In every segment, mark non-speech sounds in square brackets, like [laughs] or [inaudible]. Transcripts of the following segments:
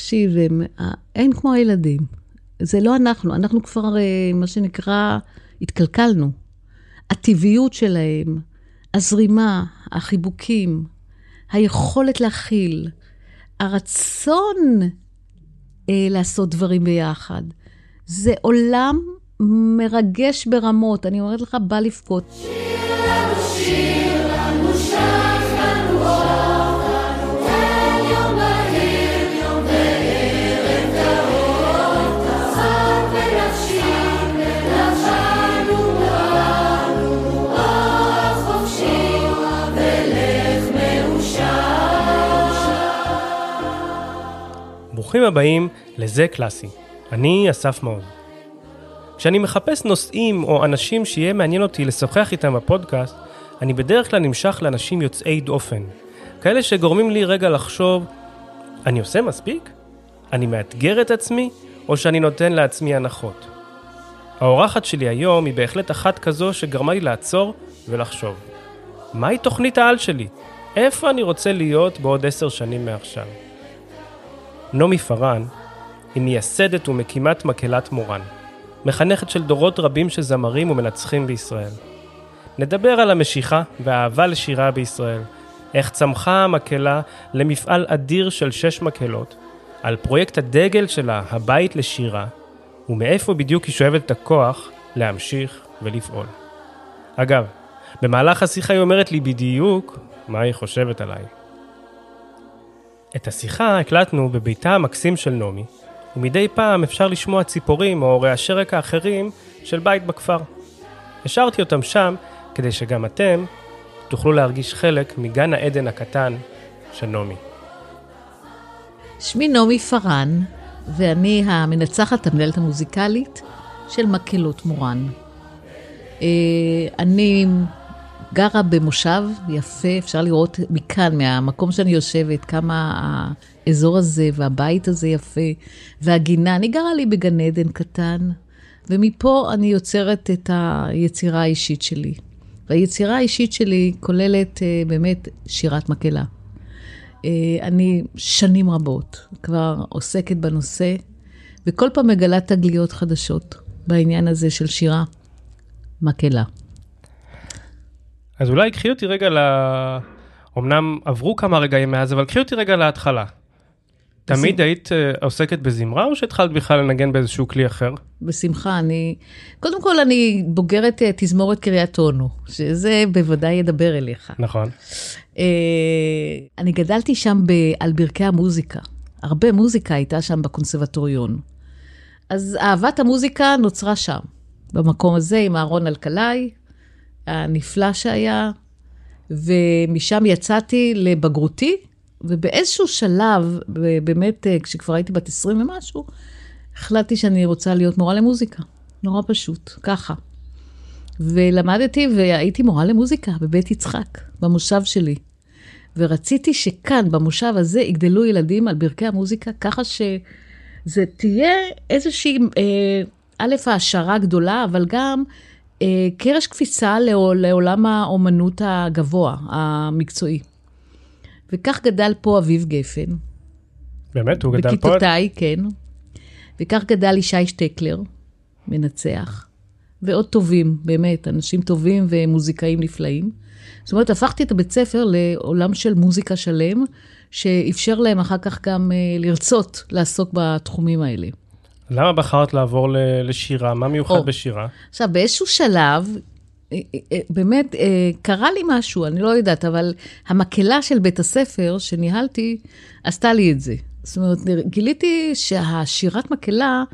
תקשיב, הם, אין כמו הילדים. זה לא אנחנו, אנחנו כבר, אה, מה שנקרא, התקלקלנו. הטבעיות שלהם, הזרימה, החיבוקים, היכולת להכיל, הרצון אה, לעשות דברים ביחד. זה עולם מרגש ברמות, אני אומרת לך, בא לבכות. שיר לנו שיר ברוכים הבאים לזה קלאסי. אני אסף מעוז. כשאני מחפש נושאים או אנשים שיהיה מעניין אותי לשוחח איתם בפודקאסט, אני בדרך כלל נמשך לאנשים יוצאי דופן. כאלה שגורמים לי רגע לחשוב, אני עושה מספיק? אני מאתגר את עצמי, או שאני נותן לעצמי הנחות? האורחת שלי היום היא בהחלט אחת כזו שגרמה לי לעצור ולחשוב. מהי תוכנית העל שלי? איפה אני רוצה להיות בעוד עשר שנים מעכשיו? נעמי פארן היא מייסדת ומקימת מקהלת מורן, מחנכת של דורות רבים של זמרים ומנצחים בישראל. נדבר על המשיכה והאהבה לשירה בישראל, איך צמחה המקהלה למפעל אדיר של שש מקהלות, על פרויקט הדגל שלה, הבית לשירה, ומאיפה בדיוק היא שואבת את הכוח להמשיך ולפעול. אגב, במהלך השיחה היא אומרת לי בדיוק מה היא חושבת עליי. את השיחה הקלטנו בביתה המקסים של נעמי, ומדי פעם אפשר לשמוע ציפורים או רעשי רקע אחרים של בית בכפר. השארתי אותם שם כדי שגם אתם תוכלו להרגיש חלק מגן העדן הקטן של נעמי. שמי נעמי פארן, ואני המנצחת המנהלת המוזיקלית של מקהלות מורן. אה, אני גרה במושב יפה, אפשר לראות מכאן, מהמקום שאני יושבת, כמה האזור הזה והבית הזה יפה, והגינה. אני גרה לי בגן עדן קטן, ומפה אני יוצרת את היצירה האישית שלי. והיצירה האישית שלי כוללת uh, באמת שירת מקהלה. Uh, אני שנים רבות כבר עוסקת בנושא, וכל פעם מגלה תגליות חדשות בעניין הזה של שירה מקהלה. אז אולי קחי אותי רגע ל... אמנם עברו כמה רגעים מאז, אבל קחי אותי רגע להתחלה. תמיד היית uh, עוסקת בזמרה, או שהתחלת בכלל לנגן באיזשהו כלי אחר? בשמחה, אני... קודם כל, אני בוגרת uh, תזמורת קריית אונו, שזה בוודאי ידבר אליך. נכון. Uh, אני גדלתי שם ב... על ברכי המוזיקה. הרבה מוזיקה הייתה שם בקונסרבטוריון. אז אהבת המוזיקה נוצרה שם, במקום הזה, עם אהרון אלקלעי, הנפלא שהיה, ומשם יצאתי לבגרותי, ובאיזשהו שלב, באמת, אה, כשכבר הייתי בת 20 ומשהו, החלטתי שאני רוצה להיות מורה למוזיקה. נורא פשוט, ככה. ולמדתי והייתי מורה למוזיקה בבית יצחק, במושב שלי. ורציתי שכאן, במושב הזה, יגדלו ילדים על ברכי המוזיקה, ככה שזה תהיה איזושהי, אה, א', העשרה גדולה, אבל גם אה, קרש קפיצה לעולם האומנות הגבוה, המקצועי. וכך גדל פה אביב גפן. באמת? הוא גדל פה? בכיתותיי, כן. וכך גדל ישי שטקלר, מנצח. ועוד טובים, באמת, אנשים טובים ומוזיקאים נפלאים. זאת אומרת, הפכתי את הבית ספר לעולם של מוזיקה שלם, שאפשר להם אחר כך גם uh, לרצות לעסוק בתחומים האלה. למה בחרת לעבור לשירה? מה מיוחד או. בשירה? עכשיו, באיזשהו שלב, אה, אה, אה, באמת, קרה לי משהו, אני לא יודעת, אבל המקהלה של בית הספר שניהלתי, עשתה לי את זה. זאת אומרת, גיליתי שהשירת מקהלה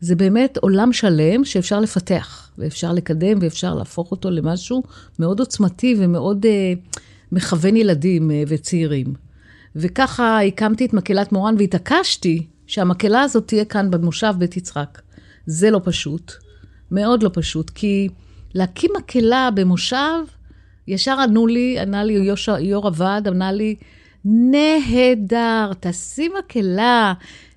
זה באמת עולם שלם שאפשר לפתח, ואפשר לקדם, ואפשר להפוך אותו למשהו מאוד עוצמתי ומאוד uh, מכוון ילדים uh, וצעירים. וככה הקמתי את מקהלת מורן והתעקשתי שהמקהלה הזאת תהיה כאן במושב בית יצחק. זה לא פשוט, מאוד לא פשוט, כי להקים מקהלה במושב, ישר ענו לי, ענה לי יוש, יו"ר הוועד, ענה לי, נהדר, תעשי מקהלה,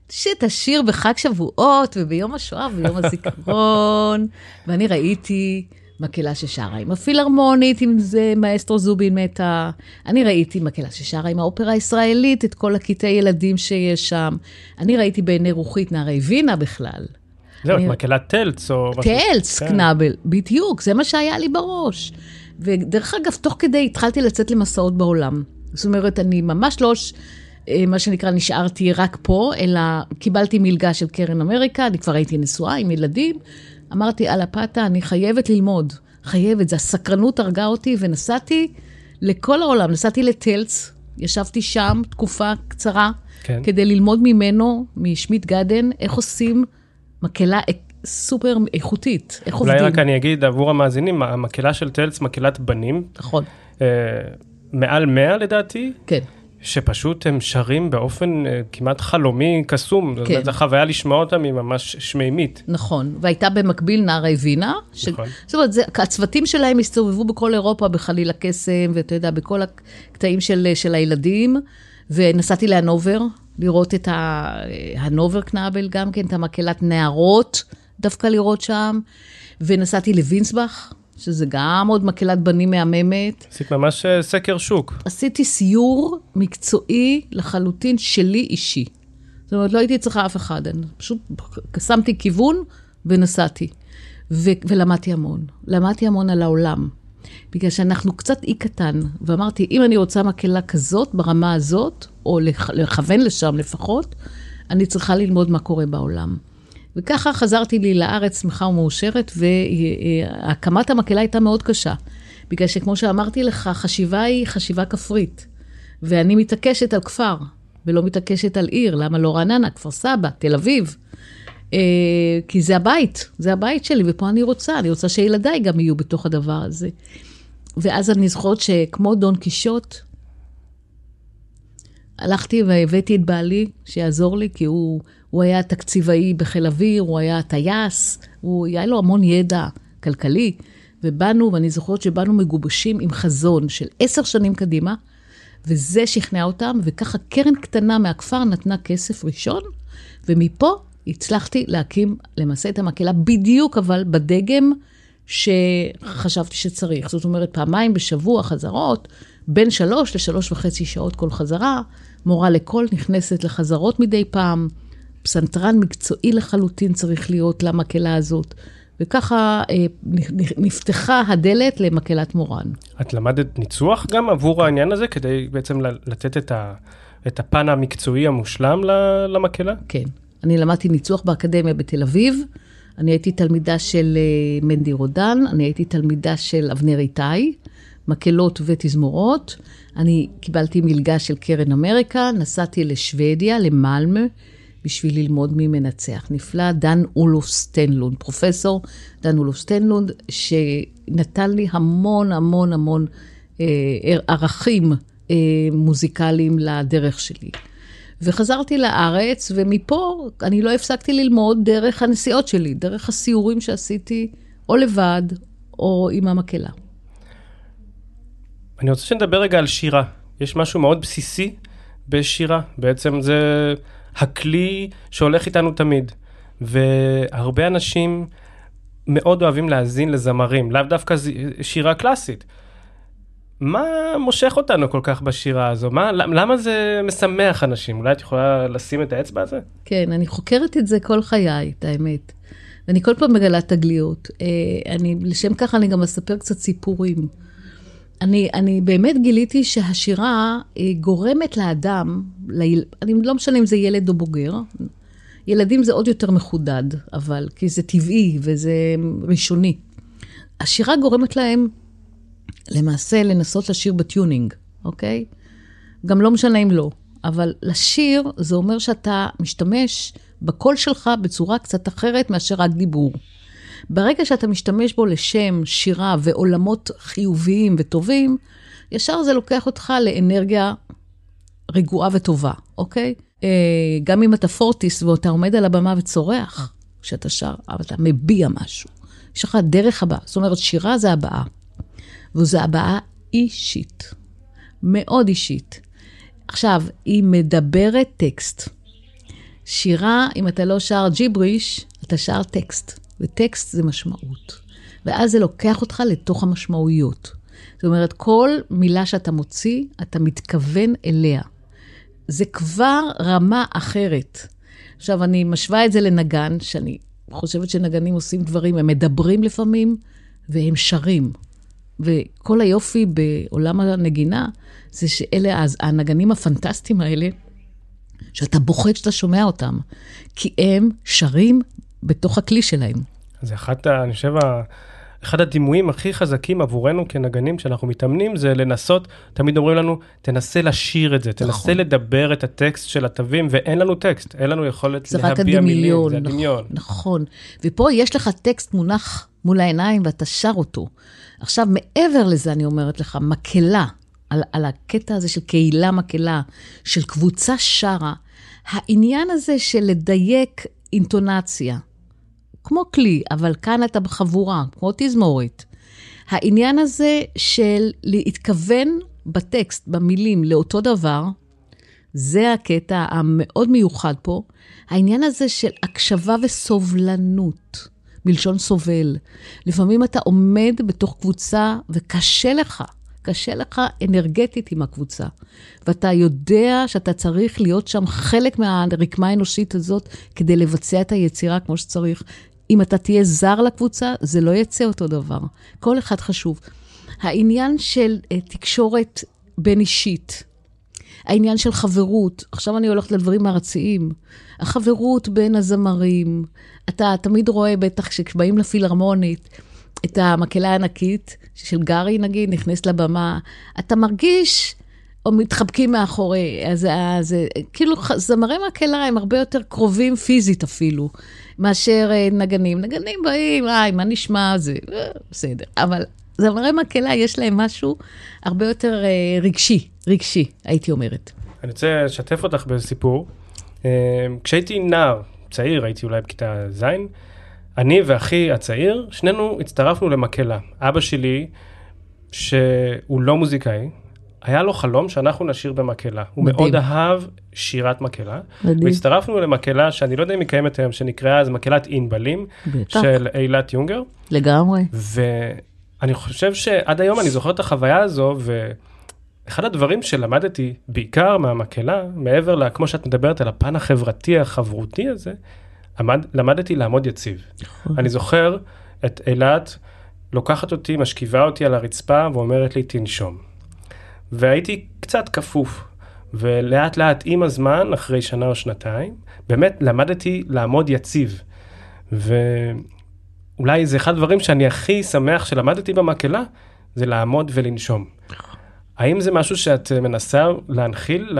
שתשיר בחג שבועות וביום השואה וביום הזיכרון. ואני ראיתי מקהלה ששרה עם הפילהרמונית, אם זה מאסטרו זובין מתה. אני ראיתי מקהלה ששרה עם האופרה הישראלית, את כל הקטעי ילדים שיש שם. אני ראיתי בעיני רוחית נערי וינה בכלל. זהו, את אני- מקהלת טלץ או... טלץ, כן. קנאבל, בדיוק, זה מה שהיה לי בראש. ודרך אגב, תוך כדי התחלתי לצאת למסעות בעולם. זאת אומרת, אני ממש לא, אה, מה שנקרא, נשארתי רק פה, אלא קיבלתי מלגה של קרן אמריקה, אני כבר הייתי נשואה עם ילדים. אמרתי, על הפתה, אני חייבת ללמוד, חייבת, זה הסקרנות הרגה אותי, ונסעתי לכל העולם, נסעתי לטלץ, ישבתי שם תקופה קצרה, כן. כדי ללמוד ממנו, משמיט גדן, איך עושים מקהלה סופר איכותית, איך אולי עובדים. רק אני אגיד עבור המאזינים, המקהלה של טלץ מקהלת בנים, נכון, אה, מעל 100 לדעתי, כן. שפשוט הם שרים באופן אה, כמעט חלומי קסום. זאת כן. אומרת, החוויה לשמוע אותם היא ממש שמימית. נכון, והייתה במקביל נערי וינה. ש... נכון. זאת אומרת, זה, הצוותים שלהם הסתובבו בכל אירופה, בחליל הקסם, ואתה יודע, בכל הקטעים של, של הילדים, ונסעתי להנובר, לראות את ה- הנובר קנאבל גם כן, את המקהלת נערות, דווקא לראות שם, ונסעתי לווינסבך, שזה גם עוד מקהלת בנים מהממת. עשית ממש אה, סקר שוק. עשיתי סיור מקצועי לחלוטין שלי אישי. זאת אומרת, לא הייתי צריכה אף אחד, אני פשוט שמתי כיוון ונסעתי. ו- ולמדתי המון. למדתי המון על העולם. בגלל שאנחנו קצת אי קטן, ואמרתי, אם אני רוצה מקהלה כזאת, ברמה הזאת, או לכ- לכוון לשם לפחות, אני צריכה ללמוד מה קורה בעולם. וככה חזרתי לי לארץ שמחה ומאושרת, והקמת המקהלה הייתה מאוד קשה. בגלל שכמו שאמרתי לך, חשיבה היא חשיבה כפרית. ואני מתעקשת על כפר, ולא מתעקשת על עיר. למה לא רעננה, כפר סבא, תל אביב? אה, כי זה הבית, זה הבית שלי, ופה אני רוצה, אני רוצה שילדיי גם יהיו בתוך הדבר הזה. ואז אני זוכרת שכמו דון קישוט, הלכתי והבאתי את בעלי שיעזור לי, כי הוא, הוא היה תקציבאי בחיל אוויר, הוא היה טייס, הוא, היה לו המון ידע כלכלי, ובאנו, ואני זוכרת שבאנו מגובשים עם חזון של עשר שנים קדימה, וזה שכנע אותם, וככה קרן קטנה מהכפר נתנה כסף ראשון, ומפה הצלחתי להקים למעשה את המקהלה, בדיוק אבל בדגם שחשבתי שצריך. זאת אומרת, פעמיים בשבוע חזרות, בין שלוש לשלוש וחצי שעות כל חזרה, מורה לקול נכנסת לחזרות מדי פעם, פסנתרן מקצועי לחלוטין צריך להיות למקהלה הזאת. וככה אה, נפתחה הדלת למקהלת מורן. את למדת ניצוח גם עבור העניין הזה, כדי בעצם לתת את, ה, את הפן המקצועי המושלם למקהלה? כן. אני למדתי ניצוח באקדמיה בתל אביב, אני הייתי תלמידה של אה, מנדי רודן, אני הייתי תלמידה של אבנר איתי, מקהלות ותזמורות. אני קיבלתי מלגה של קרן אמריקה, נסעתי לשוודיה, למלמה, בשביל ללמוד ממנצח נפלא, דן אולוף סטנלונד, פרופסור דן אולוף סטנלונד, שנתן לי המון המון המון אה, ערכים אה, מוזיקליים לדרך שלי. וחזרתי לארץ, ומפה אני לא הפסקתי ללמוד דרך הנסיעות שלי, דרך הסיורים שעשיתי, או לבד, או עם המקהלה. אני רוצה שנדבר רגע על שירה. יש משהו מאוד בסיסי בשירה, בעצם זה הכלי שהולך איתנו תמיד. והרבה אנשים מאוד אוהבים להאזין לזמרים, לאו דווקא ז- שירה קלאסית. מה מושך אותנו כל כך בשירה הזו? מה, למ- למה זה משמח אנשים? אולי את יכולה לשים את האצבע הזה? כן, אני חוקרת את זה כל חיי, את האמת. ואני כל פעם מגלה תגליות. אה, אני, לשם כך אני גם אספר קצת סיפורים. אני, אני באמת גיליתי שהשירה אה, גורמת לאדם, ליל, אני לא משנה אם זה ילד או בוגר, ילדים זה עוד יותר מחודד, אבל כי זה טבעי וזה ראשוני. השירה גורמת להם למעשה לנסות לשיר בטיונינג, אוקיי? גם לא משנה אם לא, אבל לשיר זה אומר שאתה משתמש בקול שלך בצורה קצת אחרת מאשר רק דיבור. ברגע שאתה משתמש בו לשם שירה ועולמות חיוביים וטובים, ישר זה לוקח אותך לאנרגיה רגועה וטובה, אוקיי? אה, גם אם אתה פורטיס ואתה עומד על הבמה וצורח כשאתה שר, אבל אתה מביע משהו. יש לך דרך הבאה. זאת אומרת, שירה זה הבעה. וזו הבעה אישית, מאוד אישית. עכשיו, היא מדברת טקסט. שירה, אם אתה לא שר ג'יבריש, אתה שר טקסט, וטקסט זה משמעות. ואז זה לוקח אותך לתוך המשמעויות. זאת אומרת, כל מילה שאתה מוציא, אתה מתכוון אליה. זה כבר רמה אחרת. עכשיו, אני משווה את זה לנגן, שאני חושבת שנגנים עושים דברים, הם מדברים לפעמים, והם שרים. וכל היופי בעולם הנגינה, זה שאלה הנגנים הפנטסטיים האלה, שאתה בוכה כשאתה שומע אותם, כי הם שרים בתוך הכלי שלהם. זה אחת, אני חושב, אחד הדימויים הכי חזקים עבורנו כנגנים כשאנחנו מתאמנים זה לנסות, תמיד אומרים לנו, תנסה לשיר את זה, תנסה נכון. לדבר את הטקסט של התווים, ואין לנו טקסט, אין לנו יכולת להביע מילים, זה נכון, הדמיון. נכון, ופה יש לך טקסט מונח מול העיניים ואתה שר אותו. עכשיו, מעבר לזה, אני אומרת לך, מקהלה, על, על הקטע הזה של קהילה מקהלה, של קבוצה שרה, העניין הזה של לדייק אינטונציה, כמו כלי, אבל כאן אתה בחבורה, כמו תזמורת. העניין הזה של להתכוון בטקסט, במילים, לאותו דבר, זה הקטע המאוד מיוחד פה. העניין הזה של הקשבה וסובלנות, מלשון סובל. לפעמים אתה עומד בתוך קבוצה וקשה לך, קשה לך אנרגטית עם הקבוצה. ואתה יודע שאתה צריך להיות שם חלק מהרקמה האנושית הזאת כדי לבצע את היצירה כמו שצריך. אם אתה תהיה זר לקבוצה, זה לא יצא אותו דבר. כל אחד חשוב. העניין של uh, תקשורת בין אישית, העניין של חברות, עכשיו אני הולכת לדברים ארציים, החברות בין הזמרים, אתה תמיד רואה, בטח כשבאים לפילהרמונית, את המקהלה הענקית של גארי, נגיד, נכנסת לבמה, אתה מרגיש, או מתחבקים מאחורי, אז זה, כאילו, זמרי מקהלה הם הרבה יותר קרובים פיזית אפילו. מאשר אה, נגנים. נגנים באים, היי, מה נשמע? זה אה, בסדר. אבל זמרי מקהלה, יש להם משהו הרבה יותר אה, רגשי, רגשי, הייתי אומרת. אני רוצה לשתף אותך בסיפור. כשהייתי נער, צעיר, הייתי אולי בכיתה ז', אני ואחי הצעיר, שנינו הצטרפנו למקהלה. אבא שלי, שהוא לא מוזיקאי, היה לו חלום שאנחנו נשיר במקהלה. הוא מאוד אהב שירת מקהלה. מדהים. והצטרפנו למקהלה שאני לא יודע אם היא קיימת היום, שנקראה אז מקהלת ענבלים, של אילת יונגר. לגמרי. ואני חושב שעד היום אני זוכר את החוויה הזו, ואחד הדברים שלמדתי בעיקר מהמקהלה, מעבר ל... כמו שאת מדברת על הפן החברתי החברותי הזה, למד, למדתי לעמוד יציב. נכון. אני זוכר את אילת לוקחת אותי, משכיבה אותי על הרצפה ואומרת לי, תנשום. והייתי קצת כפוף. ולאט לאט עם הזמן, אחרי שנה או שנתיים, באמת למדתי לעמוד יציב. ואולי זה אחד הדברים שאני הכי שמח שלמדתי במקהלה, זה לעמוד ולנשום. האם זה משהו שאת מנסה להנחיל ל...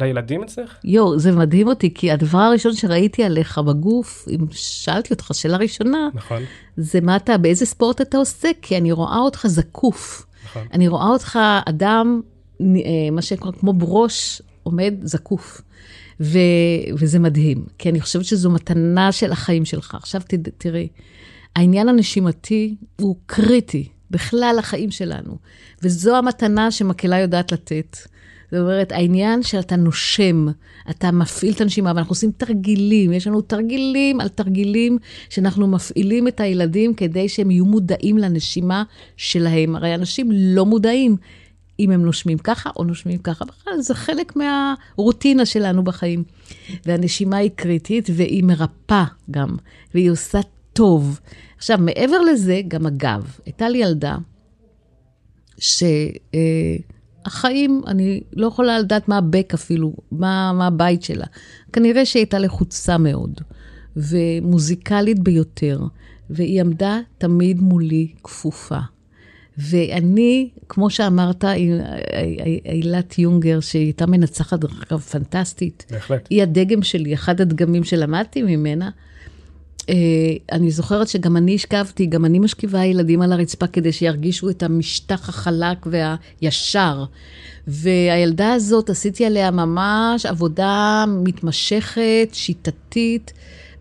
לילדים אצלך? יואו, זה מדהים אותי, כי הדבר הראשון שראיתי עליך בגוף, אם שאלתי אותך שאלה ראשונה, נכון. זה מה אתה, באיזה ספורט אתה עושה, כי אני רואה אותך זקוף. נכון. אני רואה אותך אדם, אה, מה שנקרא, כמו ברוש עומד זקוף. ו, וזה מדהים, כי אני חושבת שזו מתנה של החיים שלך. עכשיו ת, תראי, העניין הנשימתי הוא קריטי בכלל החיים שלנו, וזו המתנה שמקהלה יודעת לתת. זאת אומרת, העניין שאתה נושם, אתה מפעיל את הנשימה, ואנחנו עושים תרגילים, יש לנו תרגילים על תרגילים שאנחנו מפעילים את הילדים כדי שהם יהיו מודעים לנשימה שלהם. הרי אנשים לא מודעים אם הם נושמים ככה או נושמים ככה. בכלל, זה חלק מהרוטינה שלנו בחיים. והנשימה היא קריטית והיא מרפאה גם, והיא עושה טוב. עכשיו, מעבר לזה, גם הגב. הייתה לי ילדה ש... אה, החיים, אני לא יכולה לדעת מה הבק אפילו, מה, מה הבית שלה. כנראה שהיא הייתה לחוצה מאוד, ומוזיקלית ביותר, והיא עמדה תמיד מולי כפופה. ואני, כמו שאמרת, אילת יונגר, שהיא הייתה מנצחת, דרך אגב, פנטסטית. בהחלט. היא הדגם שלי, אחד הדגמים שלמדתי ממנה. Uh, אני זוכרת שגם אני השכבתי, גם אני משכיבה ילדים על הרצפה כדי שירגישו את המשטח החלק והישר. והילדה הזאת, עשיתי עליה ממש עבודה מתמשכת, שיטתית,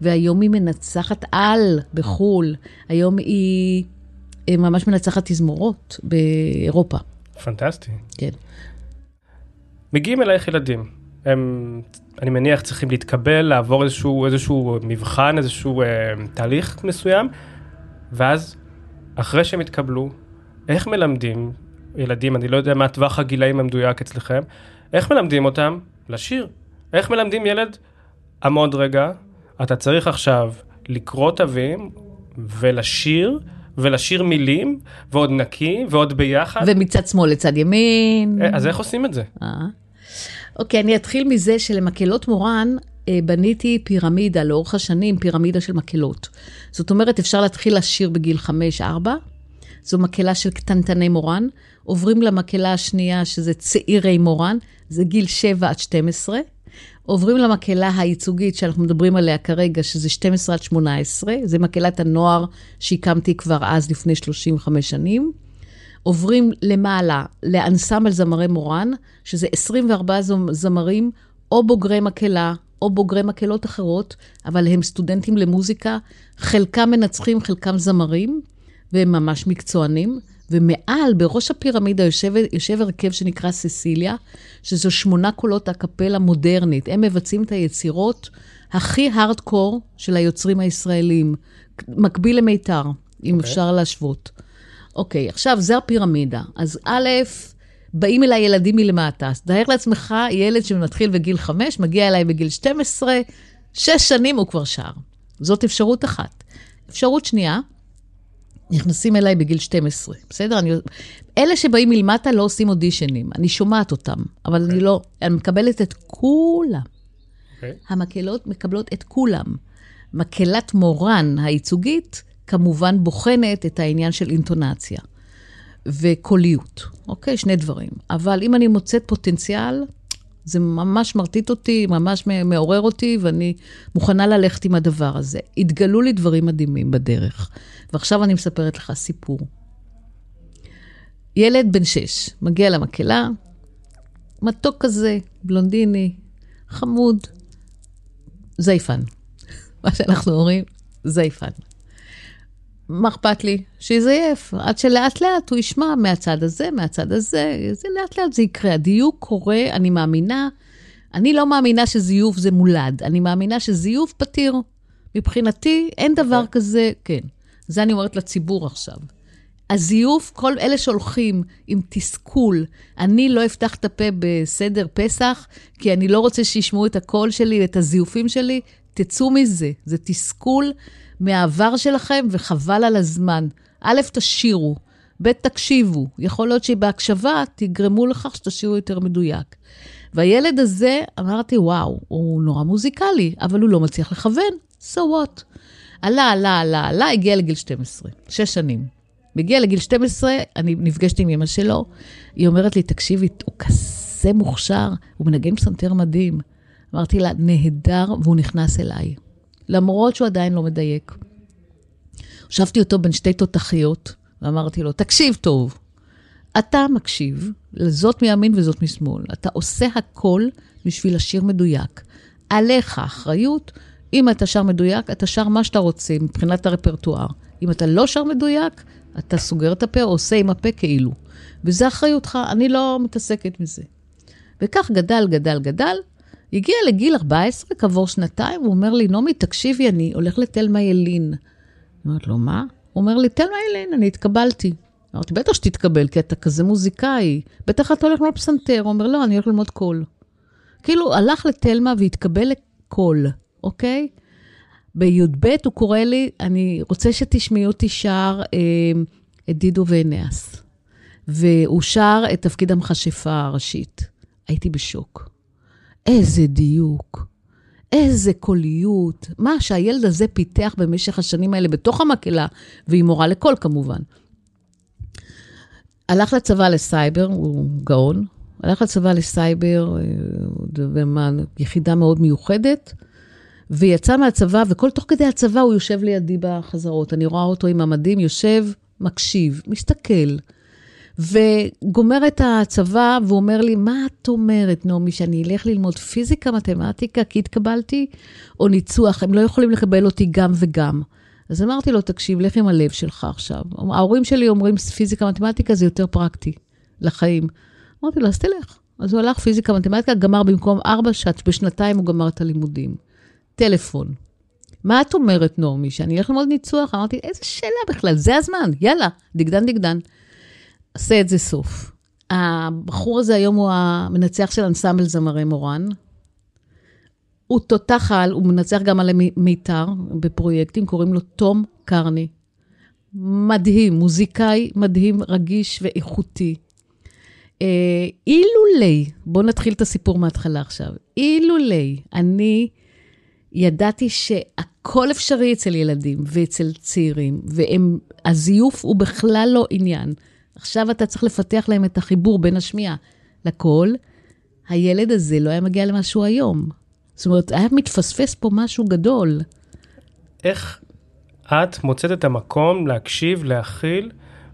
והיום היא מנצחת על בחו"ל. היום היא ממש מנצחת תזמורות באירופה. פנטסטי. כן. מגיעים אלייך ילדים. הם אני מניח צריכים להתקבל, לעבור איזשהו, איזשהו מבחן, איזשהו אה, תהליך מסוים, ואז אחרי שהם התקבלו, איך מלמדים ילדים, אני לא יודע מה טווח הגילאים המדויק אצלכם, איך מלמדים אותם לשיר? איך מלמדים ילד, עמוד רגע, אתה צריך עכשיו לקרוא תווים ולשיר, ולשיר מילים, ועוד נקי, ועוד ביחד. ומצד שמאל לצד ימין. אה, אז איך עושים את זה? אה. אוקיי, אני אתחיל מזה שלמקהלות מורן אה, בניתי פירמידה לאורך השנים, פירמידה של מקהלות. זאת אומרת, אפשר להתחיל לשיר בגיל 5-4, זו מקהלה של קטנטני מורן, עוברים למקהלה השנייה, שזה צעירי מורן, זה גיל 7 עד 12. עוברים למקהלה הייצוגית שאנחנו מדברים עליה כרגע, שזה 12 עד 18, זה מקהלת הנוער שהקמתי כבר אז, לפני 35 שנים. עוברים למעלה לאנסמבל זמרי מורן, שזה 24 זמרים, או בוגרי מקהלה, או בוגרי מקהלות אחרות, אבל הם סטודנטים למוזיקה, חלקם מנצחים, חלקם זמרים, והם ממש מקצוענים. ומעל, בראש הפירמידה, יושב, יושב הרכב שנקרא ססיליה, שזו שמונה קולות הקפלה מודרנית. הם מבצעים את היצירות הכי הארדקור של היוצרים הישראלים, מקביל למיתר, אם okay. אוקיי. אפשר להשוות. אוקיי, okay, עכשיו, זה הפירמידה. אז א', באים אליי ילדים מלמטה. אז תאר לעצמך, ילד שמתחיל בגיל 5, מגיע אליי בגיל 12, 6 שנים הוא כבר שר. זאת אפשרות אחת. אפשרות שנייה, נכנסים אליי בגיל 12, בסדר? אני, אלה שבאים מלמטה לא עושים אודישנים, אני שומעת אותם, אבל okay. אני אוקיי. לא, אני מקבלת את כולם. Okay. אוקיי. המקהלות מקבלות את כולם. מקהלת מורן הייצוגית, כמובן בוחנת את העניין של אינטונציה וקוליות, אוקיי? שני דברים. אבל אם אני מוצאת פוטנציאל, זה ממש מרטיט אותי, ממש מעורר אותי, ואני מוכנה ללכת עם הדבר הזה. התגלו לי דברים מדהימים בדרך. ועכשיו אני מספרת לך סיפור. ילד בן שש מגיע למקהלה, מתוק כזה, בלונדיני, חמוד, זייפן. [laughs] מה שאנחנו אומרים, זייפן. מה אכפת לי? שיזייף, עד שלאט לאט הוא ישמע מהצד הזה, מהצד הזה, זה לאט לאט זה יקרה. הדיוק קורה, אני מאמינה, אני לא מאמינה שזיוף זה מולד, אני מאמינה שזיוף פתיר. מבחינתי, אין דבר okay. אוקיי. כזה, כן. זה אני אומרת לציבור עכשיו. הזיוף, כל אלה שהולכים עם תסכול, אני לא אפתח את הפה בסדר פסח, כי אני לא רוצה שישמעו את הקול שלי, את הזיופים שלי, תצאו מזה. זה תסכול מהעבר שלכם, וחבל על הזמן. א', תשאירו, ב', תקשיבו. יכול להיות שבהקשבה תגרמו לכך שתשאירו יותר מדויק. והילד הזה, אמרתי, וואו, הוא נורא מוזיקלי, אבל הוא לא מצליח לכוון, so what? עלה, עלה, עלה, עלה, הגיע לגיל 12, שש שנים. מגיע לגיל 12, אני נפגשתי עם אמא שלו, היא אומרת לי, תקשיבי, הוא כזה מוכשר, הוא מנגן פסנתר מדהים. אמרתי לה, נהדר, והוא נכנס אליי. למרות שהוא עדיין לא מדייק. הושבתי אותו בין שתי תותחיות, ואמרתי לו, תקשיב טוב, אתה מקשיב לזאת מימין וזאת משמאל. אתה עושה הכל בשביל לשיר מדויק. עליך אחריות, אם אתה שר מדויק, אתה שר מה שאתה רוצה מבחינת הרפרטואר. אם אתה לא שר מדויק, אתה סוגר את הפה עושה עם הפה כאילו. וזה אחריותך, אני לא מתעסקת מזה. וכך גדל, גדל, גדל, הגיע לגיל 14, כעבור שנתיים, הוא אומר לי, נעמי, תקשיבי, אני הולך לתלמה ילין. אני אומרת לו, מה? הוא אומר לי, תלמה ילין, אני התקבלתי. אמרתי, בטח שתתקבל, כי אתה כזה מוזיקאי. בטח אתה הולך ללמוד פסנתר. הוא אומר, לא, אני הולך ללמוד קול. כאילו, הלך לתלמה והתקבל לקול, אוקיי? בי"ב הוא קורא לי, אני רוצה שתשמעי אותי שר אה, את דידו ואנאס. והוא שר את תפקיד המכשפה הראשית. הייתי בשוק. איזה דיוק, איזה קוליות, מה שהילד הזה פיתח במשך השנים האלה בתוך המקהלה, והיא מורה לקול כמובן. הלך לצבא לסייבר, הוא גאון, הלך לצבא לסייבר, אה, יחידה מאוד מיוחדת, ויצא מהצבא, וכל תוך כדי הצבא הוא יושב לידי בחזרות. אני רואה אותו עם המדים, יושב, מקשיב, מסתכל. וגומר את הצבא, והוא אומר לי, מה את אומרת, נעמי, שאני אלך ללמוד פיזיקה, מתמטיקה, כי התקבלתי, או ניצוח, הם לא יכולים לקבל אותי גם וגם. אז אמרתי לו, תקשיב, לך עם הלב שלך עכשיו. ההורים שלי אומרים, פיזיקה, מתמטיקה זה יותר פרקטי לחיים. אמרתי לו, אז תלך. אז הוא הלך פיזיקה, מתמטיקה, גמר במקום ארבע שעת, בשנתיים הוא גמר את הלימודים. טלפון. מה את אומרת, נעמי, שאני אלך ללמוד ניצוח? אמרתי, איזה שאלה בכלל, זה הזמן, יאללה, דגדן דגדן. עשה את זה סוף. הבחור הזה היום הוא המנצח של אנסמבל זמרי מורן. הוא תותח על, הוא מנצח גם על מיתר בפרויקטים, קוראים לו תום קרני. מדהים, מוזיקאי מדהים, רגיש ואיכותי. אה, אילולי, בואו נתחיל את הסיפור מההתחלה עכשיו. אילולי, אני ידעתי שהכל אפשרי אצל ילדים ואצל צעירים, והזיוף הוא בכלל לא עניין. עכשיו אתה צריך לפתח להם את החיבור בין השמיעה לקול. הילד הזה לא היה מגיע למה שהוא היום. זאת אומרת, היה מתפספס פה משהו גדול. איך את מוצאת את המקום להקשיב, להכיל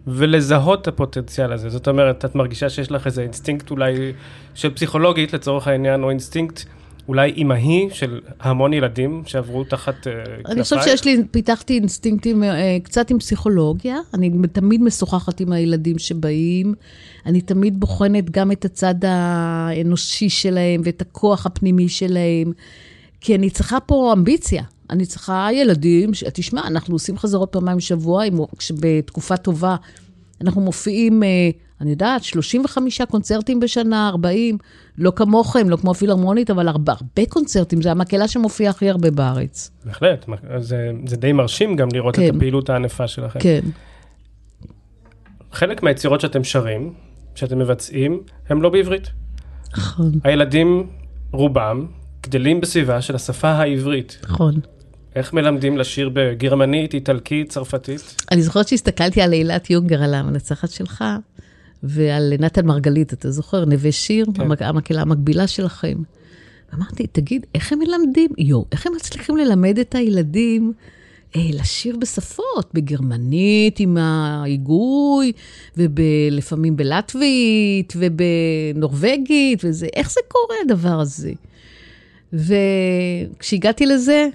ולזהות את הפוטנציאל הזה? זאת אומרת, את מרגישה שיש לך איזה אינסטינקט אולי של פסיכולוגית לצורך העניין, או אינסטינקט אולי אימהי של המון ילדים שעברו תחת כנפיים? אני חושבת שיש לי, פיתחתי אינסטינקטים uh, קצת עם פסיכולוגיה. אני תמיד משוחחת עם הילדים שבאים. אני תמיד בוחנת גם את הצד האנושי שלהם ואת הכוח הפנימי שלהם, כי אני צריכה פה אמביציה. אני צריכה ילדים, ש... תשמע, אנחנו עושים חזרות פעמיים בשבוע, בתקופה טובה אנחנו מופיעים, אה, אני יודעת, 35 קונצרטים בשנה, 40, לא כמוכם, לא כמו פילהרמונית, אבל הרבה, הרבה קונצרטים, זה המקהלה שמופיעה הכי הרבה בארץ. בהחלט, זה, זה די מרשים גם לראות כן. את הפעילות הענפה שלכם. כן. חלק מהיצירות שאתם שרים, שאתם מבצעים, הם לא בעברית. נכון. הילדים, רובם, גדלים בסביבה של השפה העברית. נכון. איך מלמדים לשיר בגרמנית, איטלקית, צרפתית? אני זוכרת שהסתכלתי על אילת יונגר, על המנצחת שלך, ועל נתן מרגלית, אתה זוכר? נווה שיר, כן. המקהלה המקבילה שלכם. אמרתי, תגיד, איך הם מלמדים? יואו, איך הם מצליחים ללמד את הילדים אה, לשיר בשפות, בגרמנית עם ההיגוי, ולפעמים בלטבית, ובנורבגית, וזה, איך זה קורה הדבר הזה? וכשהגעתי לזה,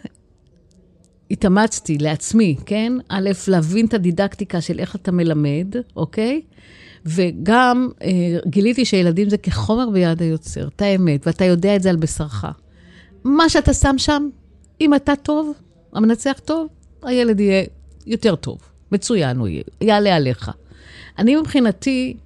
התאמצתי לעצמי, כן? א', להבין את הדידקטיקה של איך אתה מלמד, אוקיי? וגם אה, גיליתי שילדים זה כחומר ביד היוצר, את האמת, ואתה יודע את זה על בשרך. מה שאתה שם שם, אם אתה טוב, המנצח טוב, הילד יהיה יותר טוב, מצוין הוא יהיה, יעלה עליך. אני מבחינתי,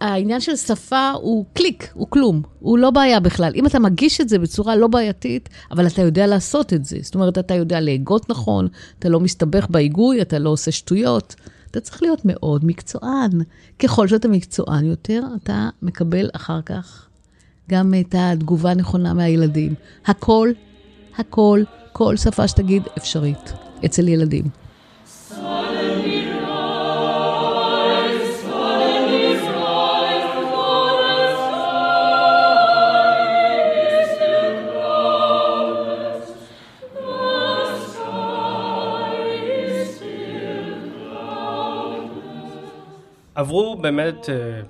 העניין של שפה הוא קליק, הוא כלום, הוא לא בעיה בכלל. אם אתה מגיש את זה בצורה לא בעייתית, אבל אתה יודע לעשות את זה. זאת אומרת, אתה יודע להגות נכון, אתה לא מסתבך בהיגוי, אתה לא עושה שטויות. אתה צריך להיות מאוד מקצוען. ככל שאתה מקצוען יותר, אתה מקבל אחר כך גם את התגובה הנכונה מהילדים. הכל, הכל, כל שפה שתגיד אפשרית אצל ילדים. עברו באמת, אה,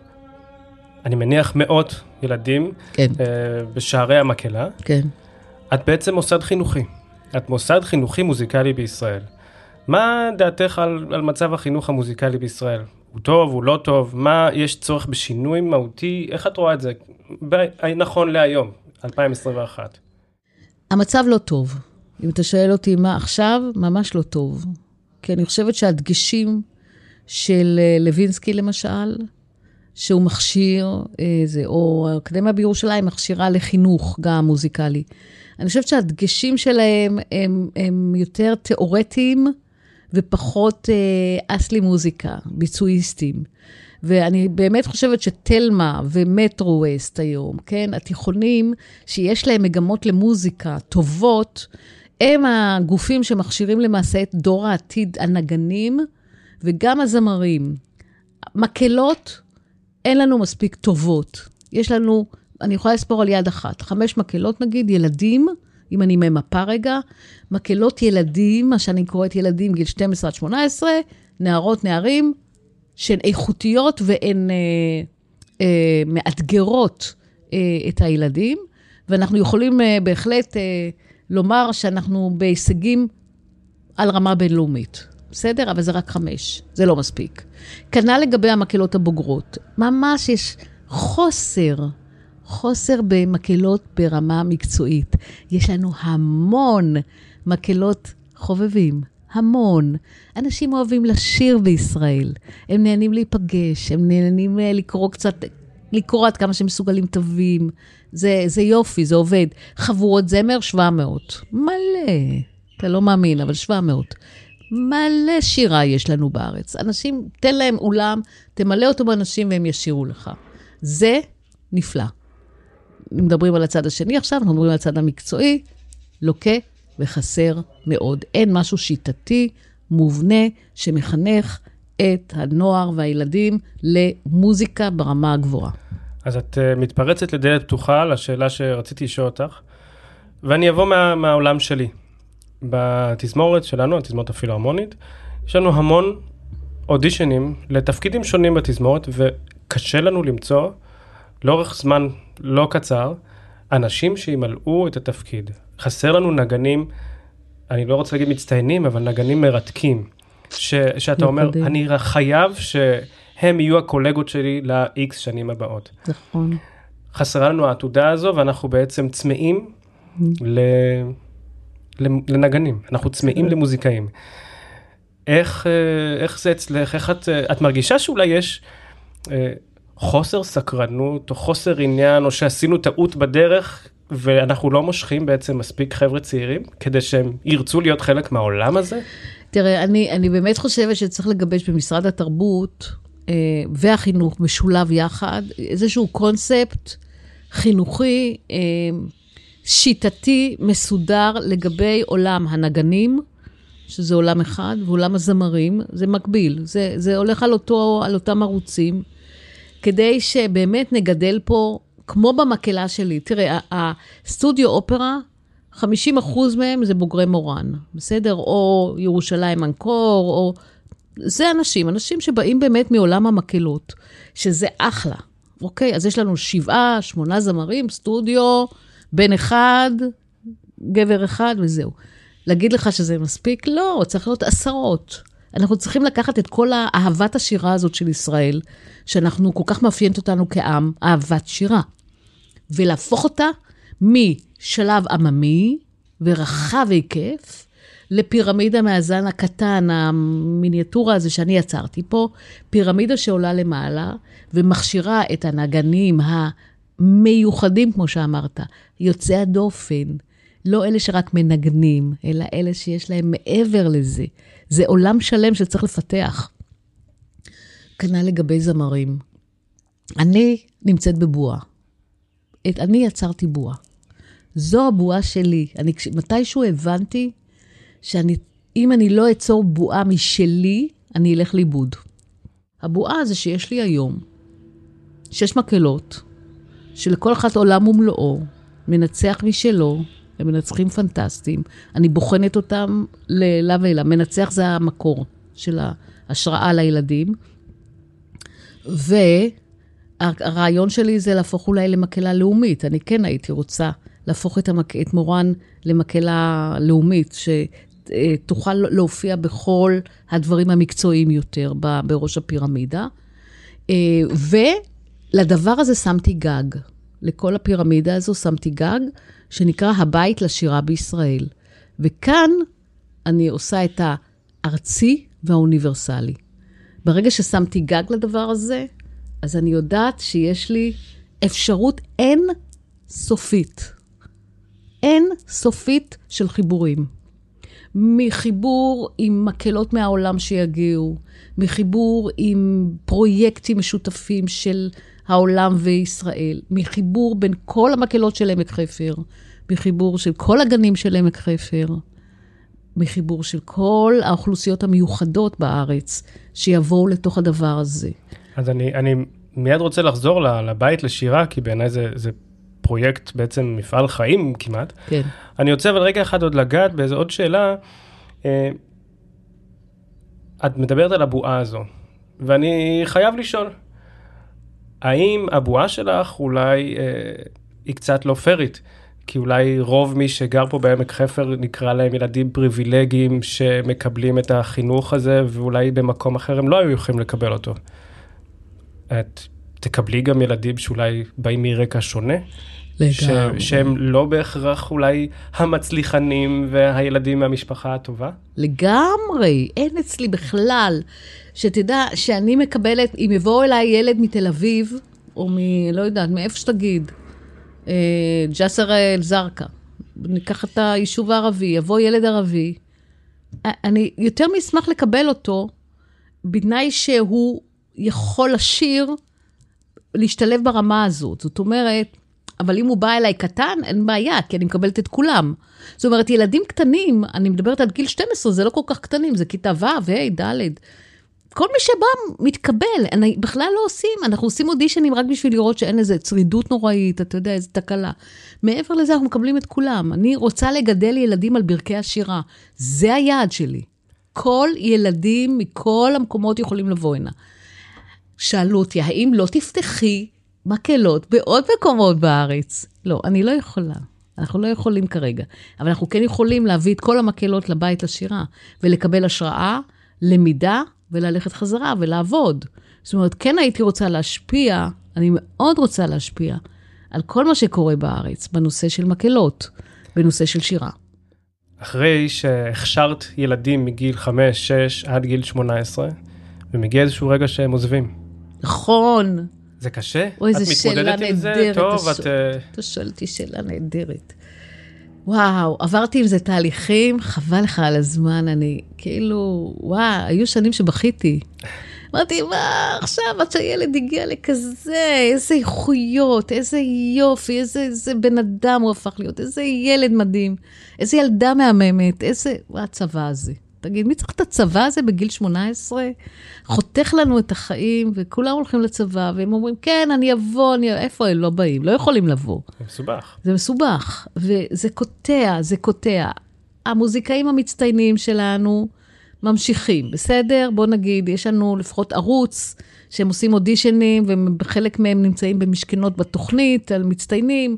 אני מניח, מאות ילדים כן. אה, בשערי המקהלה. כן. את בעצם מוסד חינוכי. את מוסד חינוכי מוזיקלי בישראל. מה דעתך על, על מצב החינוך המוזיקלי בישראל? הוא טוב, הוא לא טוב? מה, יש צורך בשינוי מהותי? איך את רואה את זה? ב, נכון להיום, 2021. המצב לא טוב. אם אתה שואל אותי מה עכשיו, ממש לא טוב. כי אני חושבת שהדגשים של אה, לוינסקי למשל, שהוא מכשיר, אה, זה, או האקדמיה בירושלים מכשירה לחינוך גם מוזיקלי. אני חושבת שהדגשים שלהם הם, הם יותר תיאורטיים ופחות אה, אסלי מוזיקה, ביצועיסטים. ואני באמת חושבת שתלמה ומטרו ווסט היום, כן, התיכונים שיש להם מגמות למוזיקה טובות, הם הגופים שמכשירים למעשה את דור העתיד הנגנים, וגם הזמרים. מקהלות, אין לנו מספיק טובות. יש לנו, אני יכולה לספור על יד אחת, חמש מקהלות נגיד, ילדים, אם אני ממפה רגע, מקהלות ילדים, מה שאני קוראת ילדים גיל 12 עד 18, נערות, נערים, שהן איכותיות והן אה, אה, מאתגרות אה, את הילדים, ואנחנו יכולים אה, בהחלט אה, לומר שאנחנו בהישגים על רמה בינלאומית. בסדר? אבל זה רק חמש, זה לא מספיק. כנ"ל לגבי המקהלות הבוגרות. ממש יש חוסר, חוסר במקהלות ברמה מקצועית. יש לנו המון מקהלות חובבים, המון. אנשים אוהבים לשיר בישראל, הם נהנים להיפגש, הם נהנים אה, לקרוא קצת, לקרוא עד כמה שהם מסוגלים תווים. זה, זה יופי, זה עובד. חבורות זמר, 700. מלא. אתה לא מאמין, אבל 700. מלא שירה יש לנו בארץ. אנשים, תן להם אולם, תמלא אותו באנשים והם ישירו לך. זה נפלא. מדברים על הצד השני עכשיו, אנחנו מדברים על הצד המקצועי, לוקה וחסר מאוד. אין משהו שיטתי, מובנה, שמחנך את הנוער והילדים למוזיקה ברמה הגבוהה. אז את uh, מתפרצת לדלת פתוחה לשאלה שרציתי לשאול אותך, ואני אבוא מה, מהעולם שלי. בתזמורת שלנו, התזמורת הפילהרמונית, יש לנו המון אודישנים לתפקידים שונים בתזמורת, וקשה לנו למצוא לאורך זמן לא קצר אנשים שימלאו את התפקיד. חסר לנו נגנים, אני לא רוצה להגיד מצטיינים, אבל נגנים מרתקים. ש, שאתה אומר, אני חייב שהם יהיו הקולגות שלי ל-X שנים הבאות. נכון. חסרה לנו העתודה הזו, ואנחנו בעצם צמאים mm-hmm. ל... לנגנים, אנחנו צמאים למוזיקאים. איך, אה, איך זה אצלך, איך את, אה, את מרגישה שאולי יש אה, חוסר סקרנות או חוסר עניין או שעשינו טעות בדרך ואנחנו לא מושכים בעצם מספיק חבר'ה צעירים כדי שהם ירצו להיות חלק מהעולם הזה? תראה, אני, אני באמת חושבת שצריך לגבש במשרד התרבות אה, והחינוך משולב יחד איזשהו קונספט חינוכי אה, שיטתי, מסודר לגבי עולם הנגנים, שזה עולם אחד, ועולם הזמרים, זה מקביל, זה, זה הולך על, אותו, על אותם ערוצים, כדי שבאמת נגדל פה, כמו במקהלה שלי, תראה, הסטודיו אופרה, 50 אחוז מהם זה בוגרי מורן, בסדר? או ירושלים אנקור, או... זה אנשים, אנשים שבאים באמת מעולם המקהלות, שזה אחלה, אוקיי? אז יש לנו שבעה, שמונה זמרים, סטודיו, בן אחד, גבר אחד וזהו. להגיד לך שזה מספיק? לא, צריך להיות עשרות. אנחנו צריכים לקחת את כל אהבת השירה הזאת של ישראל, שאנחנו כל כך מאפיינת אותנו כעם, אהבת שירה, ולהפוך אותה משלב עממי ורחב היקף, לפירמידה מהזן הקטן, המיניאטורה הזה שאני יצרתי פה, פירמידה שעולה למעלה ומכשירה את הנגנים המיוחדים, כמו שאמרת, יוצאי הדופן, לא אלה שרק מנגנים, אלא אלה שיש להם מעבר לזה. זה עולם שלם שצריך לפתח. כנ"ל לגבי זמרים. אני נמצאת בבועה. את, אני יצרתי בועה. זו הבועה שלי. אני, מתישהו הבנתי שאם אני לא אצור בועה משלי, אני אלך לאיבוד. הבועה זה שיש לי היום שש מקהלות, שלכל אחת עולם ומלואו, מנצח משלו, הם מנצחים פנטסטיים. אני בוחנת אותם לעילא ולעילא. מנצח זה המקור של ההשראה לילדים. והרעיון שלי זה להפוך אולי למקהלה לאומית. אני כן הייתי רוצה להפוך את, המק... את מורן למקהלה לאומית, שתוכל להופיע בכל הדברים המקצועיים יותר בראש הפירמידה. אה, ולדבר הזה שמתי גג. לכל הפירמידה הזו שמתי גג, שנקרא הבית לשירה בישראל. וכאן אני עושה את הארצי והאוניברסלי. ברגע ששמתי גג לדבר הזה, אז אני יודעת שיש לי אפשרות אין סופית. אין סופית של חיבורים. מחיבור עם מקהלות מהעולם שיגיעו, מחיבור עם פרויקטים משותפים של העולם וישראל, מחיבור בין כל המקהלות של עמק חפר, מחיבור של כל הגנים של עמק חפר, מחיבור של כל האוכלוסיות המיוחדות בארץ שיבואו לתוך הדבר הזה. אז אני, אני מיד רוצה לחזור לבית לשירה, כי בעיניי זה, זה פרויקט, בעצם מפעל חיים כמעט. כן. אני רוצה אבל רגע אחד עוד לגעת באיזו עוד שאלה. אה, את מדברת על הבועה הזו, ואני חייב לשאול, האם הבועה שלך אולי אה, היא קצת לא פיירית? כי אולי רוב מי שגר פה בעמק חפר נקרא להם ילדים פריבילגיים שמקבלים את החינוך הזה, ואולי במקום אחר הם לא היו יכולים לקבל אותו. את תקבלי גם ילדים שאולי באים מרקע שונה? ש- לגמרי. שהם לא בהכרח אולי המצליחנים והילדים מהמשפחה הטובה? לגמרי, אין אצלי בכלל. שתדע שאני מקבלת, אם יבוא אליי ילד מתל אביב, או מ... לא יודעת, מאיפה שתגיד, אה, ג'סר א-זרקא, ניקח את היישוב הערבי, יבוא ילד ערבי, אני יותר מאשמח לקבל אותו, בתנאי שהוא יכול לשיר, להשתלב ברמה הזאת. זאת אומרת, אבל אם הוא בא אליי קטן, אין בעיה, כי אני מקבלת את כולם. זאת אומרת, ילדים קטנים, אני מדברת על גיל 12, זה לא כל כך קטנים, זה כיתה ו', ה', ד'. כל מי שבא מתקבל, אני, בכלל לא עושים, אנחנו עושים אודישנים רק בשביל לראות שאין איזה צרידות נוראית, אתה יודע, איזה תקלה. מעבר לזה, אנחנו מקבלים את כולם. אני רוצה לגדל ילדים על ברכי השירה. זה היעד שלי. כל ילדים מכל המקומות יכולים לבוא הנה. שאלו אותי, האם לא תפתחי מקהלות בעוד מקומות בארץ? לא, אני לא יכולה. אנחנו לא יכולים כרגע. אבל אנחנו כן יכולים להביא את כל המקהלות לבית לשירה, ולקבל השראה, למידה, וללכת חזרה ולעבוד. זאת אומרת, כן הייתי רוצה להשפיע, אני מאוד רוצה להשפיע על כל מה שקורה בארץ בנושא של מקהלות, בנושא של שירה. אחרי שהכשרת ילדים מגיל 5, 6 עד גיל 18, ומגיע איזשהו רגע שהם עוזבים. נכון, זה קשה? אוי, זו את שאלה? נהדרת, טוב, את... אה, אתה שואל אותי שאלה נהדרת. וואו, עברתי עם זה תהליכים, חבל לך על הזמן, אני כאילו, וואו, היו שנים שבכיתי. אמרתי, מה עכשיו, עד שהילד הגיע לכזה, איזה איכויות, איזה יופי, איזה, איזה בן אדם הוא הפך להיות, איזה ילד מדהים, איזה ילדה מהממת, איזה, הצבא הזה? תגיד, מי צריך את הצבא הזה בגיל 18? חותך לנו את החיים, וכולם הולכים לצבא, והם אומרים, כן, אני אבוא, אני... איפה הם לא באים? לא יכולים לבוא. זה מסובך. זה מסובך, וזה קוטע, זה קוטע. המוזיקאים המצטיינים שלנו ממשיכים, בסדר? בוא נגיד, יש לנו לפחות ערוץ שהם עושים אודישנים, וחלק מהם נמצאים במשכנות בתוכנית על מצטיינים,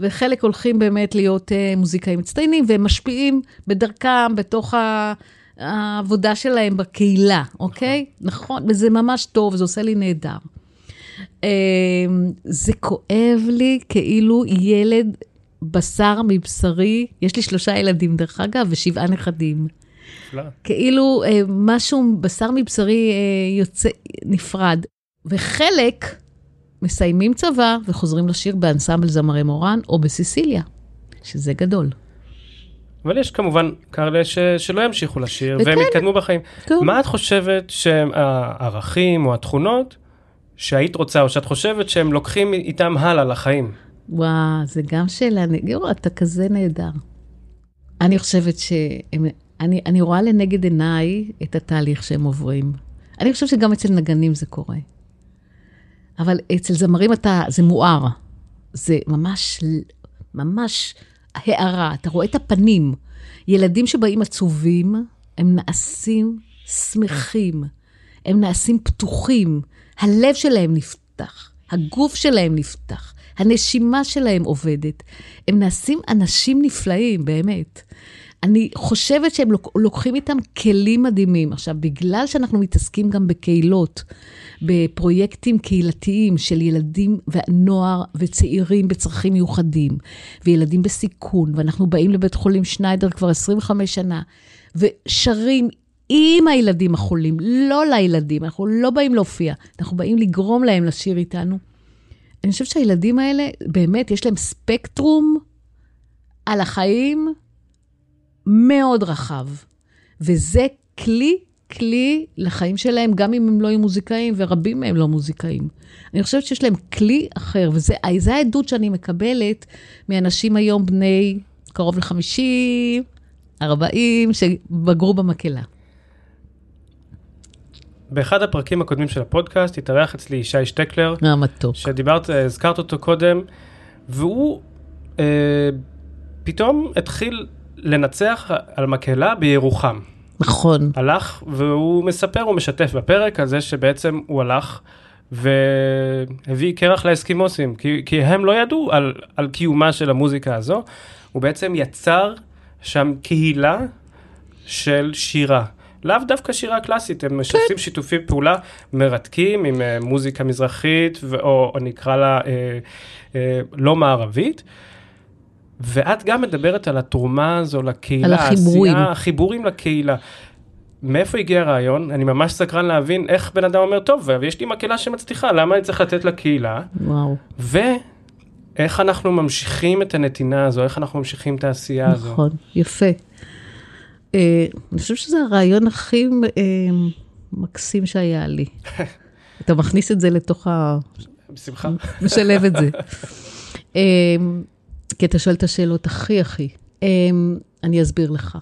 וחלק הולכים באמת להיות uh, מוזיקאים מצטיינים, והם משפיעים בדרכם בתוך ה... העבודה שלהם בקהילה, אוקיי? נכון, וזה ממש טוב, זה עושה לי נהדר. אמ, זה כואב לי כאילו ילד בשר מבשרי, יש לי שלושה ילדים דרך אגב, ושבעה נכדים. כאילו אה, משהו בשר מבשרי אה, יוצא, נפרד. וחלק מסיימים צבא וחוזרים לשיר באנסמבל זמרי מורן או בסיסיליה, שזה גדול. אבל יש כמובן כאלה ש... שלא ימשיכו לשיר, וכן. והם יתקדמו בחיים. כן. מה את חושבת שהם הערכים או התכונות שהיית רוצה, או שאת חושבת שהם לוקחים איתם הלאה לחיים? וואו, זה גם שאלה, יואו, אתה כזה נהדר. אני חושבת שהם, אני, אני רואה לנגד עיניי את התהליך שהם עוברים. אני חושבת שגם אצל נגנים זה קורה. אבל אצל זמרים אתה, זה מואר. זה ממש, ממש הערה, אתה רואה את הפנים. ילדים שבאים עצובים, הם נעשים שמחים, הם נעשים פתוחים, הלב שלהם נפתח, הגוף שלהם נפתח, הנשימה שלהם עובדת. הם נעשים אנשים נפלאים, באמת. אני חושבת שהם לוק, לוקחים איתם כלים מדהימים. עכשיו, בגלל שאנחנו מתעסקים גם בקהילות, בפרויקטים קהילתיים של ילדים ונוער וצעירים בצרכים מיוחדים, וילדים בסיכון, ואנחנו באים לבית חולים שניידר כבר 25 שנה, ושרים עם הילדים החולים, לא לילדים, אנחנו לא באים להופיע, אנחנו באים לגרום להם לשיר איתנו. אני חושבת שהילדים האלה, באמת, יש להם ספקטרום על החיים מאוד רחב. וזה כלי, כלי לחיים שלהם, גם אם הם לא יהיו מוזיקאים, ורבים מהם לא מוזיקאים. אני חושבת שיש להם כלי אחר, זה העדות שאני מקבלת מאנשים היום בני קרוב ל-50, 40, שבגרו במקהלה. באחד הפרקים הקודמים של הפודקאסט התארח אצלי ישי שטקלר, המתוק. שדיברת, אה, הזכרת אותו קודם, והוא אה, פתאום התחיל לנצח על מקהלה בירוחם. נכון. הלך והוא מספר, הוא משתף בפרק על זה שבעצם הוא הלך והביא קרח לאסקימוסים, כי, כי הם לא ידעו על, על קיומה של המוזיקה הזו. הוא בעצם יצר שם קהילה של שירה. לאו דווקא שירה קלאסית, הם כן. שיתופי פעולה מרתקים עם אה, מוזיקה מזרחית, או, או נקרא לה אה, אה, לא מערבית. ואת גם מדברת על התרומה הזו לקהילה, על החיבורים. העשייה, החיבורים לקהילה. מאיפה הגיע הרעיון? אני ממש סקרן להבין איך בן אדם אומר, טוב, יש לי מקהלה שמצליחה, למה אני צריך לתת לקהילה? וואו. ואיך אנחנו ממשיכים את הנתינה הזו, איך אנחנו ממשיכים את העשייה הזו. נכון, יפה. אה, אני חושבת שזה הרעיון הכי אה, מקסים שהיה לי. [laughs] אתה מכניס את זה לתוך ה... בשמחה. משלב את זה. [laughs] אה, כי אתה שואל את השאלות הכי הכי. אה, אני אסביר לך.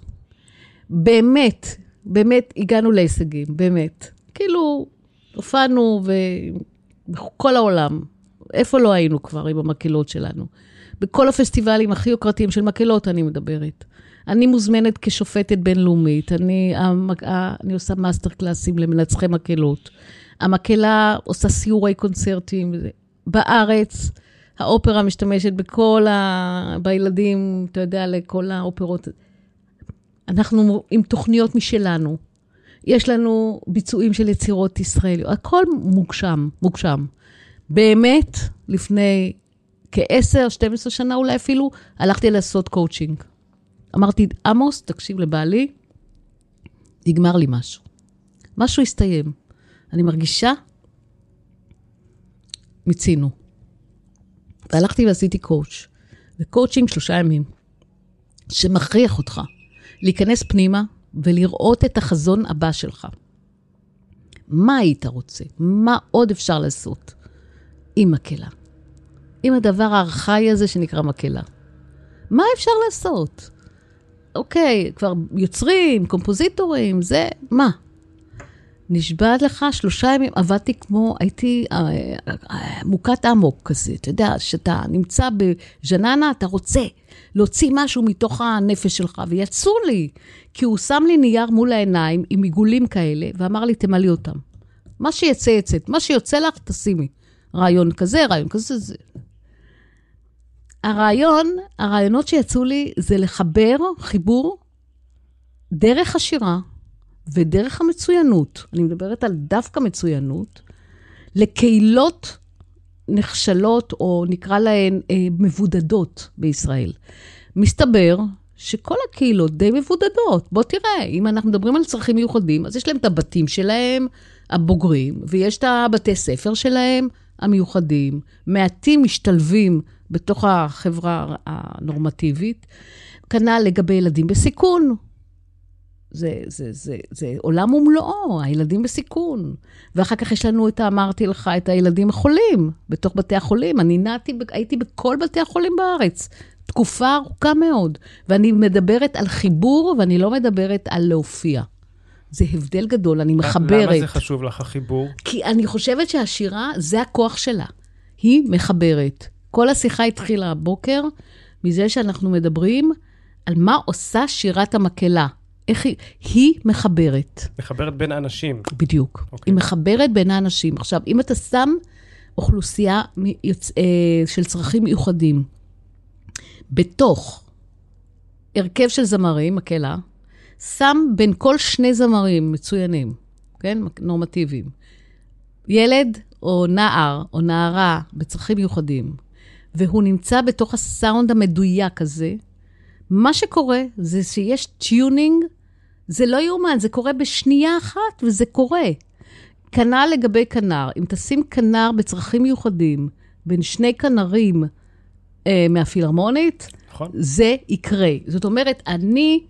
באמת, באמת הגענו להישגים, באמת. כאילו, הופענו. בכל העולם. איפה לא היינו כבר עם המקהלות שלנו? בכל הפסטיבלים הכי יוקרתיים של מקהלות אני מדברת. אני מוזמנת כשופטת בינלאומית, אני, המק... אני עושה master class ים למנצחי מקהלות. המקהלה עושה סיורי קונצרטים. בארץ, האופרה משתמשת בכל ה... בילדים, אתה יודע, לכל האופרות. אנחנו עם תוכניות משלנו. יש לנו ביצועים של יצירות ישראליות, הכל מוגשם, מוגשם. באמת, לפני כ-10, 12 שנה אולי אפילו, הלכתי לעשות קואוצ'ינג. אמרתי, עמוס, תקשיב לבעלי, נגמר לי משהו. משהו הסתיים. אני מרגישה, מיצינו. והלכתי ועשיתי coach. ו coaching שלושה ימים, שמכריח אותך להיכנס פנימה ולראות את החזון הבא שלך. מה היית רוצה? מה עוד אפשר לעשות עם מקהלה? עם הדבר הארכאי הזה שנקרא מקהלה. מה אפשר לעשות? אוקיי, כבר יוצרים, קומפוזיטורים, זה, מה? נשבעת לך, שלושה ימים עבדתי כמו, הייתי אה, אה, מוכת אמוק כזה, אתה יודע, שאתה נמצא בז'ננה, אתה רוצה להוציא משהו מתוך הנפש שלך, ויצאו לי, כי הוא שם לי נייר מול העיניים עם עיגולים כאלה, ואמר לי, תמלאי אותם. מה שיצא, יצא, מה שיוצא לך, תשימי. רעיון כזה, רעיון כזה, זה. הרעיון, הרעיונות שיצאו לי זה לחבר חיבור דרך השירה ודרך המצוינות, אני מדברת על דווקא מצוינות, לקהילות נחשלות, או נקרא להן אה, מבודדות בישראל. מסתבר שכל הקהילות די מבודדות. בוא תראה, אם אנחנו מדברים על צרכים מיוחדים, אז יש להם את הבתים שלהם, הבוגרים, ויש את הבתי ספר שלהם, המיוחדים. מעטים משתלבים בתוך החברה הנורמטיבית. כנ"ל לגבי ילדים בסיכון. זה, זה, זה, זה עולם ומלואו, הילדים בסיכון. ואחר כך יש לנו את, אמרתי לך, את הילדים החולים, בתוך בתי החולים. אני נעתי, הייתי בכל בתי החולים בארץ, תקופה ארוכה מאוד. ואני מדברת על חיבור, ואני לא מדברת על להופיע. זה הבדל גדול, אני מחברת. למה זה חשוב לך, החיבור? כי אני חושבת שהשירה, זה הכוח שלה. היא מחברת. כל השיחה התחילה הבוקר מזה שאנחנו מדברים על מה עושה שירת המקהלה. איך היא, היא מחברת. מחברת בין אנשים. בדיוק. Okay. היא מחברת בין האנשים. עכשיו, אם אתה שם אוכלוסייה מיוצ... של צרכים מיוחדים בתוך הרכב של זמרים, מקהלה, שם בין כל שני זמרים מצוינים, כן? נורמטיביים, ילד או נער או נערה בצרכים מיוחדים, והוא נמצא בתוך הסאונד המדויק הזה, מה שקורה זה שיש tuning, זה לא יאומן, זה קורה בשנייה אחת, וזה קורה. כנ"ל לגבי כנר, אם תשים כנר בצרכים מיוחדים בין שני כנרים אה, מהפילהרמונית, נכון. זה יקרה. זאת אומרת, אני,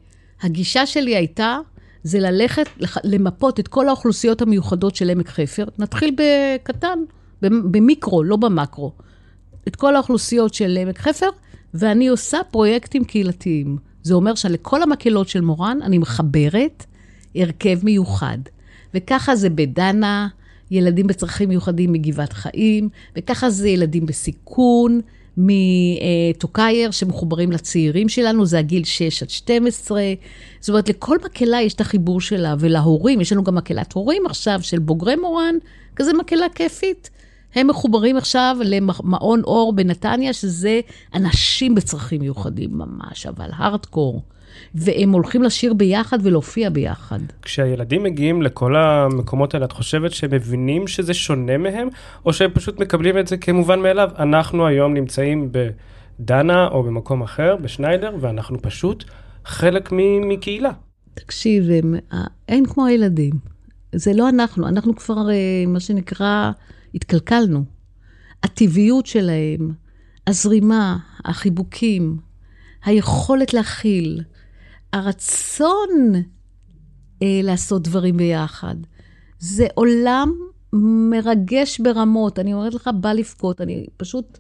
הגישה שלי הייתה, זה ללכת, למפות את כל האוכלוסיות המיוחדות של עמק חפר. נתחיל בקטן, במיקרו, לא במקרו. את כל האוכלוסיות של עמק חפר, ואני עושה פרויקטים קהילתיים. זה אומר שלכל המקהלות של מורן אני מחברת הרכב מיוחד. וככה זה בדנה, ילדים בצרכים מיוחדים מגבעת חיים, וככה זה ילדים בסיכון, מטוקייר, שמחוברים לצעירים שלנו, זה הגיל 6 עד 12. זאת אומרת, לכל מקהלה יש את החיבור שלה, ולהורים, יש לנו גם מקהלת הורים עכשיו של בוגרי מורן, כזה מקהלה כיפית. הם מחוברים עכשיו למעון אור בנתניה, שזה אנשים בצרכים מיוחדים ממש, אבל הארדקור. והם הולכים לשיר ביחד ולהופיע ביחד. כשהילדים מגיעים לכל המקומות האלה, את חושבת שהם מבינים שזה שונה מהם, או שהם פשוט מקבלים את זה כמובן מאליו? אנחנו היום נמצאים בדנה או במקום אחר, בשניידר, ואנחנו פשוט חלק מקהילה. תקשיב, הם, אין כמו הילדים. זה לא אנחנו, אנחנו כבר, אה, מה שנקרא, התקלקלנו. הטבעיות שלהם, הזרימה, החיבוקים, היכולת להכיל, הרצון אה, לעשות דברים ביחד. זה עולם מרגש ברמות. אני אומרת לך, בא לבכות. אני פשוט,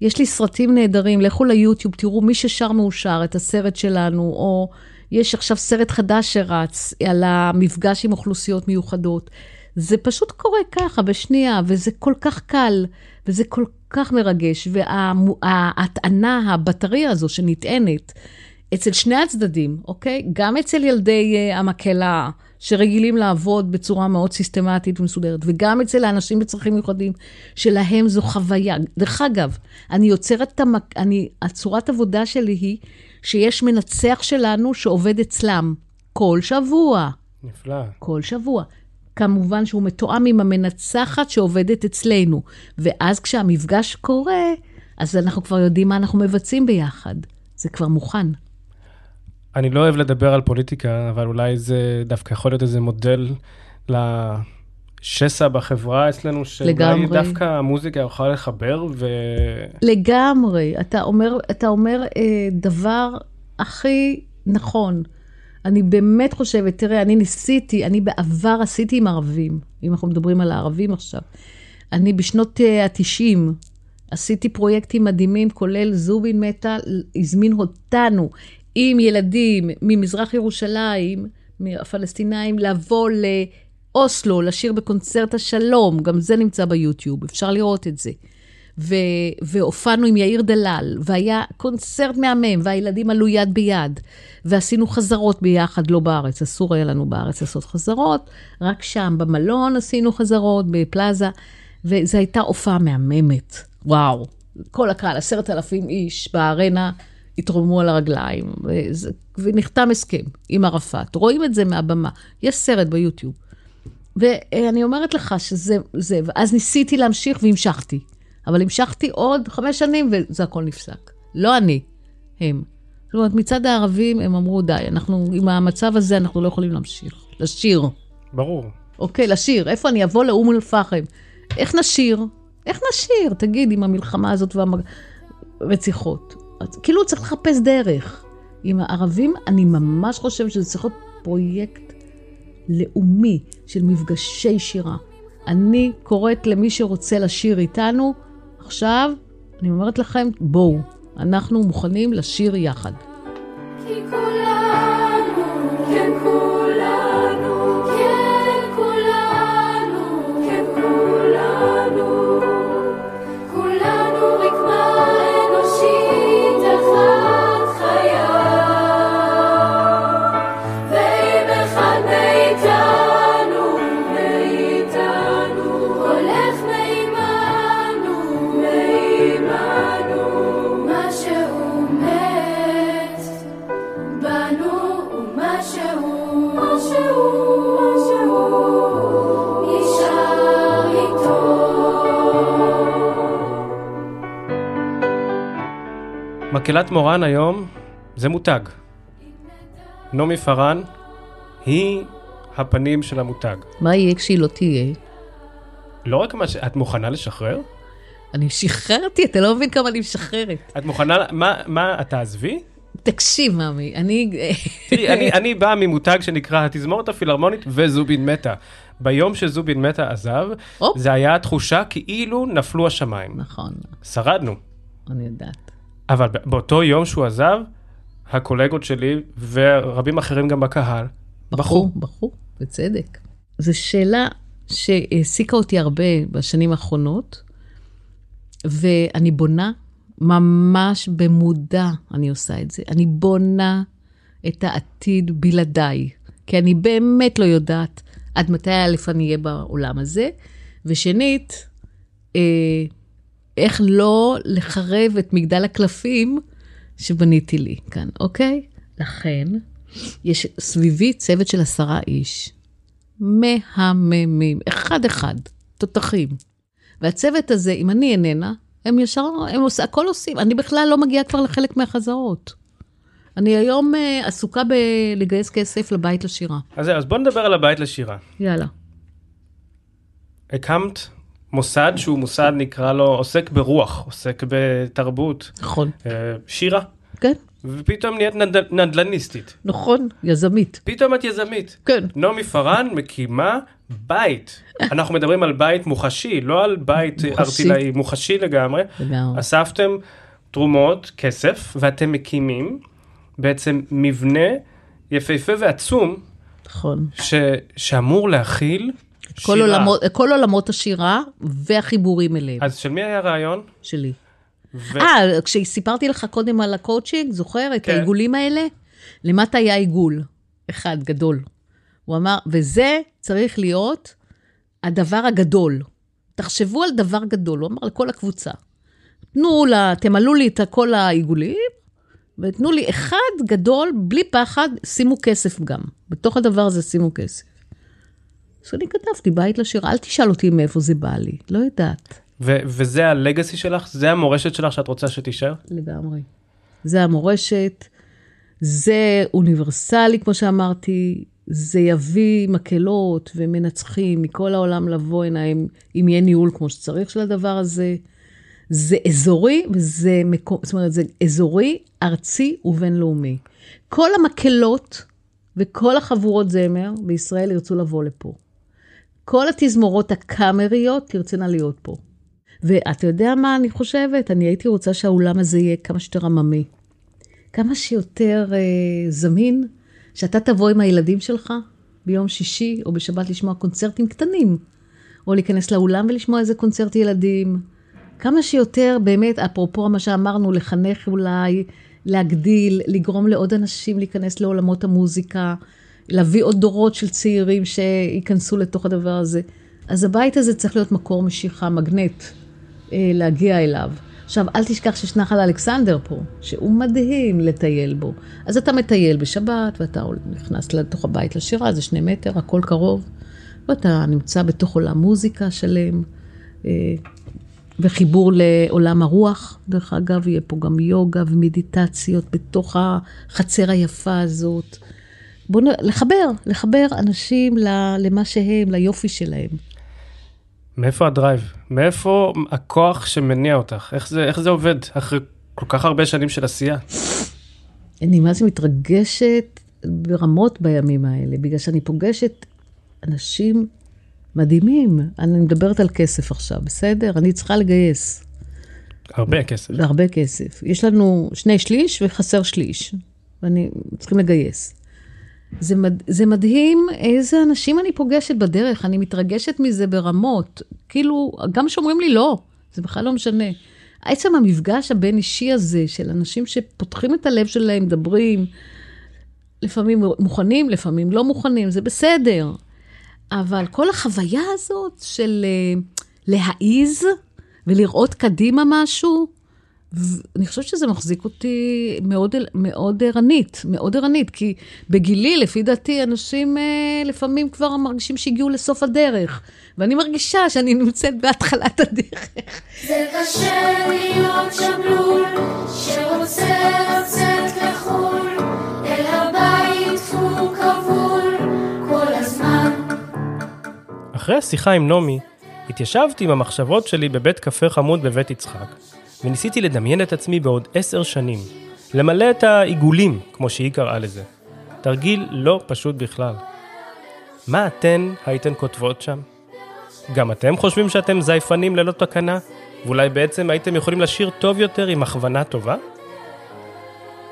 יש לי סרטים נהדרים, לכו ליוטיוב, תראו מי ששר מאושר, את הסרט שלנו, או יש עכשיו סרט חדש שרץ על המפגש עם אוכלוסיות מיוחדות. זה פשוט קורה ככה, בשנייה, וזה כל כך קל, וזה כל כך מרגש. וההטענה, הבטריה הזו שנטענת אצל שני הצדדים, אוקיי? גם אצל ילדי uh, המקהלה, שרגילים לעבוד בצורה מאוד סיסטמטית ומסודרת, וגם אצל האנשים בצרכים מיוחדים, שלהם זו חוויה. דרך אגב, אני יוצרת את המק... אני, הצורת עבודה שלי היא שיש מנצח שלנו שעובד אצלם כל שבוע. נפלא. כל שבוע. כמובן שהוא מתואם עם המנצחת שעובדת אצלנו. ואז כשהמפגש קורה, אז אנחנו כבר יודעים מה אנחנו מבצעים ביחד. זה כבר מוכן. אני לא אוהב לדבר על פוליטיקה, אבל אולי זה דווקא יכול להיות איזה מודל לשסע בחברה אצלנו, שאולי דווקא המוזיקה יכולה לחבר ו... לגמרי. אתה אומר, אתה אומר אה, דבר הכי נכון. אני באמת חושבת, תראה, אני ניסיתי, אני בעבר עשיתי עם ערבים, אם אנחנו מדברים על הערבים עכשיו. אני בשנות ה-90 עשיתי פרויקטים מדהימים, כולל זובין מטא, הזמין אותנו עם ילדים ממזרח ירושלים, מהפלסטינאים, לבוא לאוסלו, לשיר בקונצרט השלום, גם זה נמצא ביוטיוב, אפשר לראות את זה. והופענו עם יאיר דלל, והיה קונצרט מהמם, והילדים עלו יד ביד, ועשינו חזרות ביחד, לא בארץ, אסור היה לנו בארץ לעשות חזרות, רק שם, במלון עשינו חזרות, בפלאזה, וזו הייתה הופעה מהממת, וואו. כל הקהל, עשרת אלפים איש בארנה, התרוממו על הרגליים, וזה, ונחתם הסכם עם ערפאת. רואים את זה מהבמה, יש סרט ביוטיוב. ואני אומרת לך שזה, זה, ואז ניסיתי להמשיך והמשכתי. אבל המשכתי עוד חמש שנים וזה הכל נפסק. לא אני, הם. זאת אומרת, מצד הערבים הם אמרו, די, אנחנו, עם המצב הזה אנחנו לא יכולים להמשיך. לשיר. ברור. אוקיי, לשיר. איפה אני אבוא לאום אל-פחם? איך נשיר? איך נשיר? תגיד, עם המלחמה הזאת והרציחות. כאילו צריך לחפש דרך. עם הערבים, אני ממש חושבת שזה צריך להיות פרויקט לאומי של מפגשי שירה. אני קוראת למי שרוצה לשיר איתנו, עכשיו, אני אומרת לכם, בואו, אנחנו מוכנים לשיר יחד. כי כולנו, מקהלת מורן היום זה מותג. נעמי פארן היא הפנים של המותג. מה יהיה כשהיא לא תהיה? לא רק מה ש... את מוכנה לשחרר? אני שחררתי, אתה לא מבין כמה אני משחררת. את מוכנה... מה, מה, את תעזבי? תקשיב, ממי, אני... תראי, אני, אני בא ממותג שנקרא התזמורת הפילהרמונית וזובין מתה. ביום שזובין מתה עזב, הופ. זה היה התחושה כאילו נפלו השמיים. נכון, שרדנו. אני יודעת. אבל באותו יום שהוא עזב, הקולגות שלי ורבים אחרים גם בקהל, בחרו, בחרו, בצדק. זו שאלה שהעסיקה אותי הרבה בשנים האחרונות, ואני בונה, ממש במודע אני עושה את זה. אני בונה את העתיד בלעדיי, כי אני באמת לא יודעת עד מתי א' אני אהיה בעולם הזה, ושנית, אה, איך לא לחרב את מגדל הקלפים שבניתי לי כאן, אוקיי? לכן, יש סביבי צוות של עשרה איש, מהממים, אחד-אחד, תותחים. והצוות הזה, אם אני איננה, הם ישר, הם עושים, הכל עושים. אני בכלל לא מגיעה כבר לחלק מהחזרות. אני היום uh, עסוקה בלגייס כסף לבית לשירה. אז זהו, אז בוא נדבר על הבית לשירה. יאללה. הקמת מוסד שהוא מוסד, נקרא לו, עוסק ברוח, עוסק בתרבות, נכון. אה, שירה, כן, ופתאום נהיית נד... נדל"ניסטית. נכון, יזמית. פתאום את יזמית. כן. נעמי פארן מקימה בית. אנחנו מדברים על בית מוחשי, לא על בית. ארטילאי, מוחשי לגמרי. לגמרי. אספתם תרומות, כסף, ואתם מקימים בעצם מבנה יפהפה ועצום, נכון. ש... שאמור להכיל כל שירה. עולמות, כל עולמות השירה והחיבורים אליהם, אז של מי היה הרעיון? שלי. ו... אה, כשסיפרתי לך קודם על הקואוצ'ינג, זוכר את כן. העיגולים האלה? למטה היה עיגול, אחד גדול. הוא אמר, וזה צריך להיות הדבר הגדול. תחשבו על דבר גדול, הוא אמר לכל הקבוצה. תנו לה, תמלאו לי את כל העיגולים, ותנו לי אחד גדול, בלי פחד, שימו כסף גם. בתוך הדבר הזה שימו כסף. אז אני כתבתי, בית לשירה, אל תשאל אותי מאיפה זה בא לי, לא יודעת. ו... וזה הלגאסי שלך? זה המורשת שלך שאת רוצה שתישאר? לגמרי. זה המורשת, זה אוניברסלי, כמו שאמרתי, זה יביא מקהלות ומנצחים מכל העולם לבוא הנה, אם, אם יהיה ניהול כמו שצריך של הדבר הזה. זה אזורי, וזה מקום, זאת אומרת, זה אזורי, ארצי ובינלאומי. כל המקהלות וכל החבורות זמר בישראל ירצו לבוא לפה. כל התזמורות הקאמריות תרצנה להיות פה. ואתה יודע מה אני חושבת? אני הייתי רוצה שהאולם הזה יהיה כמה שיותר עממי. כמה שיותר אה, זמין, שאתה תבוא עם הילדים שלך ביום שישי או בשבת לשמוע קונצרטים קטנים, או להיכנס לאולם ולשמוע איזה קונצרט ילדים. כמה שיותר באמת, אפרופו מה שאמרנו, לחנך אולי, להגדיל, לגרום לעוד אנשים להיכנס לעולמות המוזיקה, להביא עוד דורות של צעירים שייכנסו לתוך הדבר הזה. אז הבית הזה צריך להיות מקור משיכה, מגנט, אה, להגיע אליו. עכשיו, אל תשכח שיש נחל אלכסנדר פה, שהוא מדהים לטייל בו. אז אתה מטייל בשבת, ואתה נכנס לתוך הבית לשירה, זה שני מטר, הכל קרוב, ואתה נמצא בתוך עולם מוזיקה שלם, אה, וחיבור לעולם הרוח. דרך אגב, יהיה פה גם יוגה ומדיטציות בתוך החצר היפה הזאת. בואו נ... לחבר, לחבר אנשים ל- למה שהם, ליופי שלהם. מאיפה הדרייב? מאיפה הכוח שמניע אותך? איך זה, איך זה עובד אחרי כל כך הרבה שנים של עשייה? אני מה זה מתרגשת ברמות בימים האלה, בגלל שאני פוגשת אנשים מדהימים. אני מדברת על כסף עכשיו, בסדר? אני צריכה לגייס, הרבה כסף. והרבה כסף. יש לנו שני שליש וחסר שליש, ואני צריכים לגייס. זה, מד... זה מדהים איזה אנשים אני פוגשת בדרך, אני מתרגשת מזה ברמות. כאילו, גם שאומרים לי לא, זה בכלל לא משנה. עצם המפגש הבין-אישי הזה של אנשים שפותחים את הלב שלהם, מדברים, לפעמים מוכנים, לפעמים לא מוכנים, זה בסדר. אבל כל החוויה הזאת של אה, להעיז ולראות קדימה משהו, אני חושבת שזה מחזיק אותי מאוד, מאוד ערנית, מאוד ערנית, כי בגילי, לפי דעתי, אנשים אה, לפעמים כבר מרגישים שהגיעו לסוף הדרך, ואני מרגישה שאני נמצאת בהתחלת הדרך. זה קשה להיות שבלול, שרוצה לצאת לחו"ל, אל הבית הוא כבול כל הזמן. אחרי השיחה עם נעמי, התיישבתי עם המחשבות שלי בבית קפה חמוד בבית יצחק, וניסיתי לדמיין את עצמי בעוד עשר שנים, למלא את העיגולים, כמו שהיא קראה לזה. תרגיל לא פשוט בכלל. מה אתן הייתן כותבות שם? גם אתם חושבים שאתם זייפנים ללא תקנה? ואולי בעצם הייתם יכולים לשיר טוב יותר עם הכוונה טובה?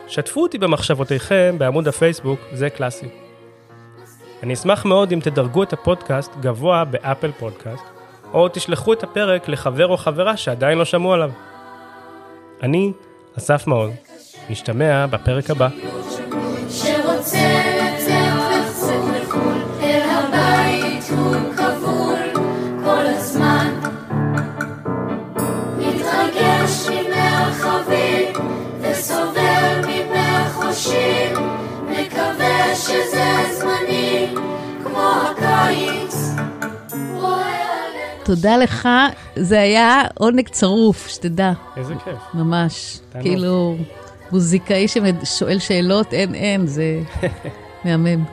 שתפו אותי במחשבותיכם בעמוד הפייסבוק, זה קלאסי. אני אשמח מאוד אם תדרגו את הפודקאסט גבוה באפל פודקאסט, או תשלחו את הפרק לחבר או חברה שעדיין לא שמעו עליו. אני, אסף מעוז, נשתמע בפרק הבא. שרוצה לצאת לחו"ל, אל הבית הוא כבול כל הזמן. מתרגש מפני וסובל מפני החושים, שזה זמני, כמו הקיץ. תודה לך, זה היה עונג צרוף, שתדע, איזה כיף. ממש. תענוג. כאילו, מוזיקאי ששואל שאלות, אין, אין, זה [laughs] מהמם.